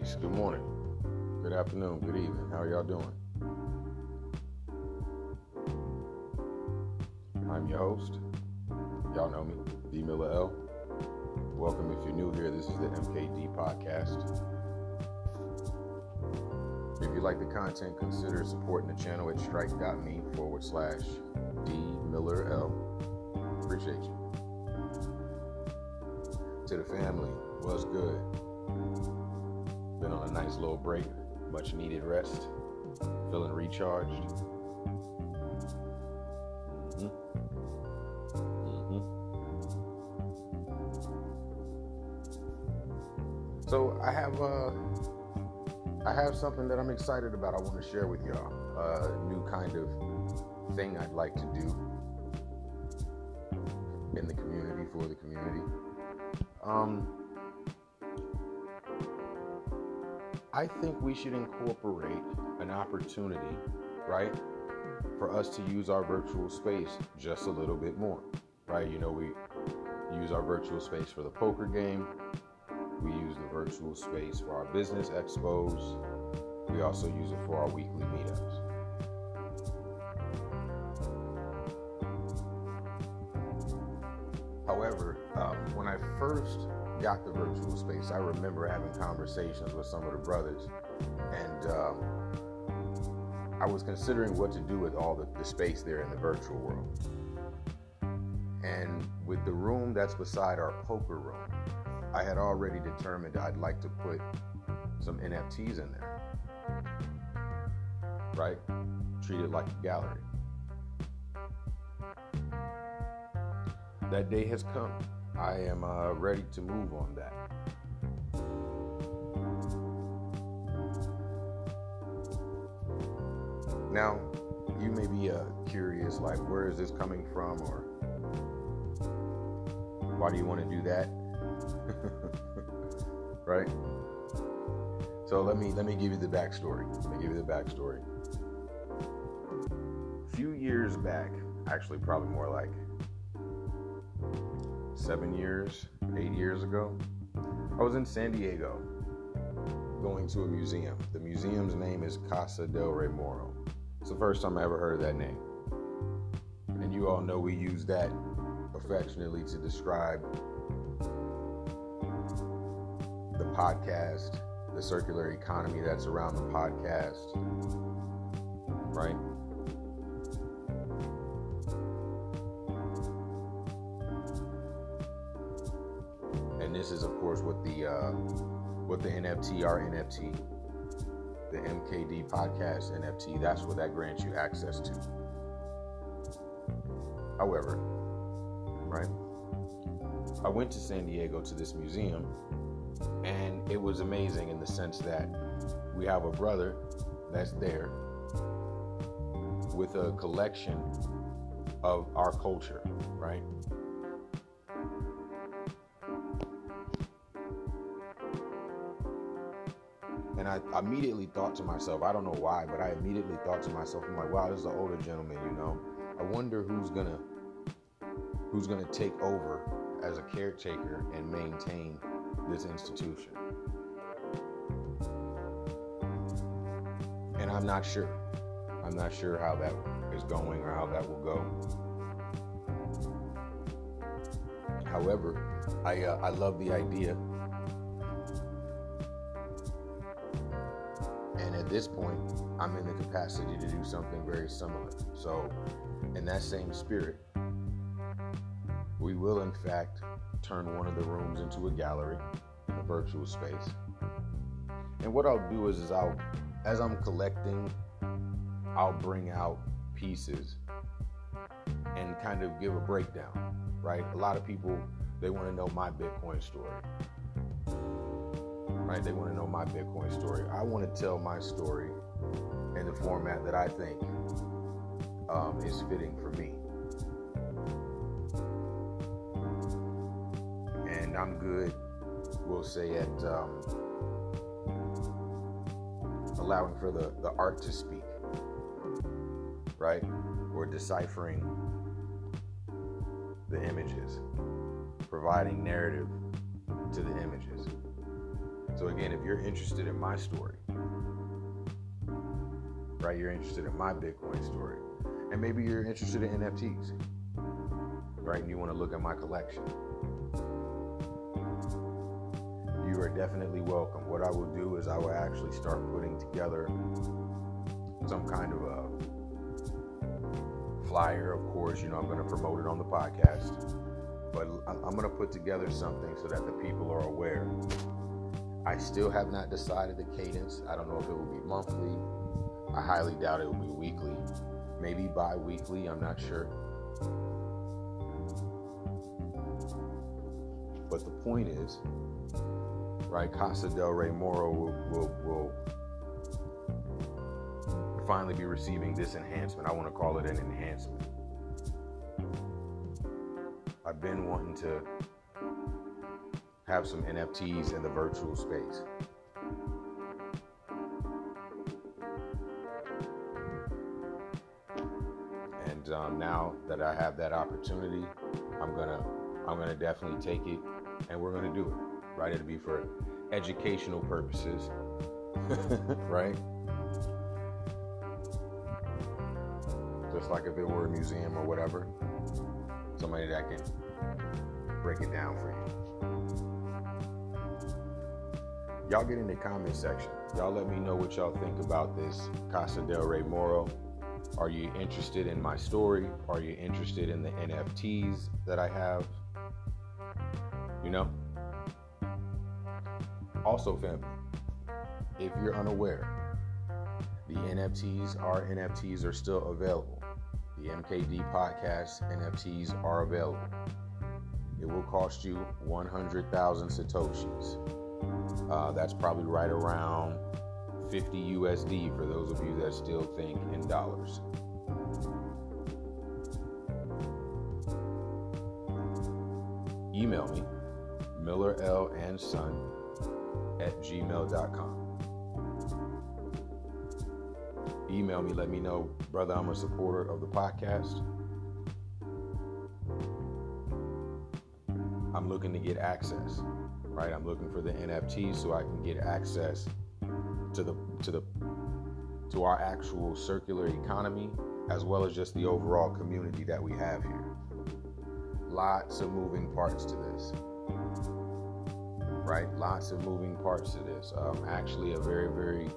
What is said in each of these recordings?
Peace. Good morning. Good afternoon. Good evening. How are y'all doing? I'm your host. Y'all know me, D Miller L. Welcome if you're new here. This is the MKD podcast. If you like the content, consider supporting the channel at strike.me forward slash D Miller L. Appreciate you. To the family, what's good? Been on a nice little break, much needed rest, feeling recharged. Mm-hmm. Mm-hmm. So I have uh, I have something that I'm excited about. I want to share with y'all a new kind of thing I'd like to do in the community for the community. Um, I think we should incorporate an opportunity, right, for us to use our virtual space just a little bit more, right? You know, we use our virtual space for the poker game, we use the virtual space for our business expos, we also use it for our weekly meetups. However, um, when I first got the virtual space, I remember having conversations with some of the brothers, and um, I was considering what to do with all the, the space there in the virtual world. And with the room that's beside our poker room, I had already determined I'd like to put some NFTs in there. Right? Treat it like a gallery. That day has come. I am uh, ready to move on that. Now, you may be uh, curious, like, where is this coming from, or why do you want to do that? right? So let me let me give you the backstory. Let me give you the backstory. A few years back, actually, probably more like seven years, eight years ago, I was in San Diego going to a museum. The museum's name is Casa del Rey Moro. It's the first time I ever heard of that name. And you all know we use that affectionately to describe the podcast, the circular economy that's around the podcast, right? This is, of course, what the uh, what the NFT are NFT, the MKD podcast NFT. That's what that grants you access to. However, right? I went to San Diego to this museum, and it was amazing in the sense that we have a brother that's there with a collection of our culture, right? And I immediately thought to myself, I don't know why, but I immediately thought to myself, I'm like, wow, this is an older gentleman, you know. I wonder who's gonna who's gonna take over as a caretaker and maintain this institution. And I'm not sure. I'm not sure how that is going or how that will go. However, I uh, I love the idea. This point, I'm in the capacity to do something very similar. So, in that same spirit, we will in fact turn one of the rooms into a gallery in a virtual space. And what I'll do is, is I'll, as I'm collecting, I'll bring out pieces and kind of give a breakdown, right? A lot of people, they want to know my Bitcoin story, right? They want to know my Bitcoin story. I want to tell my story in the format that I think um, is fitting for me. And I'm good, we'll say, at um, allowing for the, the art to speak, right? Or deciphering the images, providing narrative to the images. So again, if you're interested in my story, right, you're interested in my Bitcoin story, and maybe you're interested in NFTs, right, and you want to look at my collection, you are definitely welcome. What I will do is I will actually start putting together some kind of a flyer, of course. You know, I'm going to promote it on the podcast, but I'm going to put together something so that the people are aware. I still have not decided the cadence. I don't know if it will be monthly. I highly doubt it will be weekly. Maybe bi weekly, I'm not sure. But the point is, right, Casa del Rey Moro will, will, will finally be receiving this enhancement. I want to call it an enhancement. I've been wanting to have some NFTs in the virtual space. And um, now that I have that opportunity, I'm gonna I'm gonna definitely take it, and we're gonna do it. Right? It'll be for educational purposes, right? just like if it were a museum or whatever. Somebody that can break it down for you. Y'all get in the comment section. Y'all let me know what y'all think about this Casa del Rey Moro. Are you interested in my story? Are you interested in the NFTs that I have? You know? Also, family, if you're unaware, the NFTs, our NFTs are still available. The MKD podcast NFTs are available. It will cost you 100,000 Satoshis. Uh, that's probably right around 50 USD for those of you that still think in dollars. Email me, Miller L and Son at gmail.com. email me, let me know, brother, I'm a supporter of the podcast. I'm looking to get access, right? I'm looking for the NFT so I can get access to the to the to our actual circular economy as well as just the overall community that we have here. Lots of moving parts to this. Right? Lots of moving parts to this. Um, actually, a very, very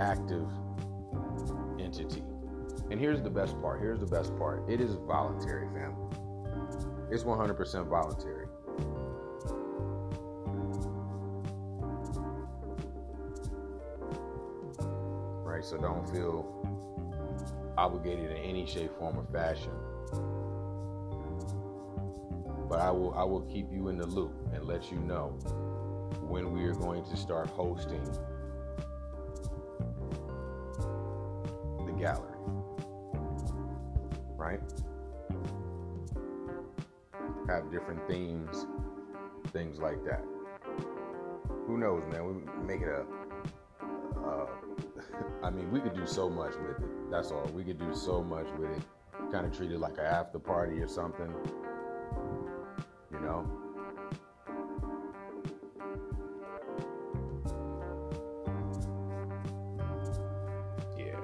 active entity. And here's the best part. Here's the best part. It is voluntary, family. It's 100% voluntary. Right? So don't feel obligated in any shape, form, or fashion. But I will I will keep you in the loop and let you know when we are going to start hosting the gallery. Right? Have different themes, things like that. Who knows, man? We make it a. Uh, I mean, we could do so much with it. That's all. We could do so much with it. Kind of treat it like an after party or something. You know? Yeah.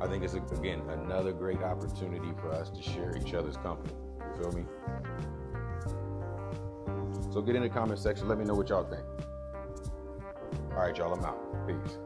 I think it's, again, another great opportunity for us to share each other's company. You feel me? So get in the comment section. Let me know what y'all think. All right, y'all, I'm out. Peace.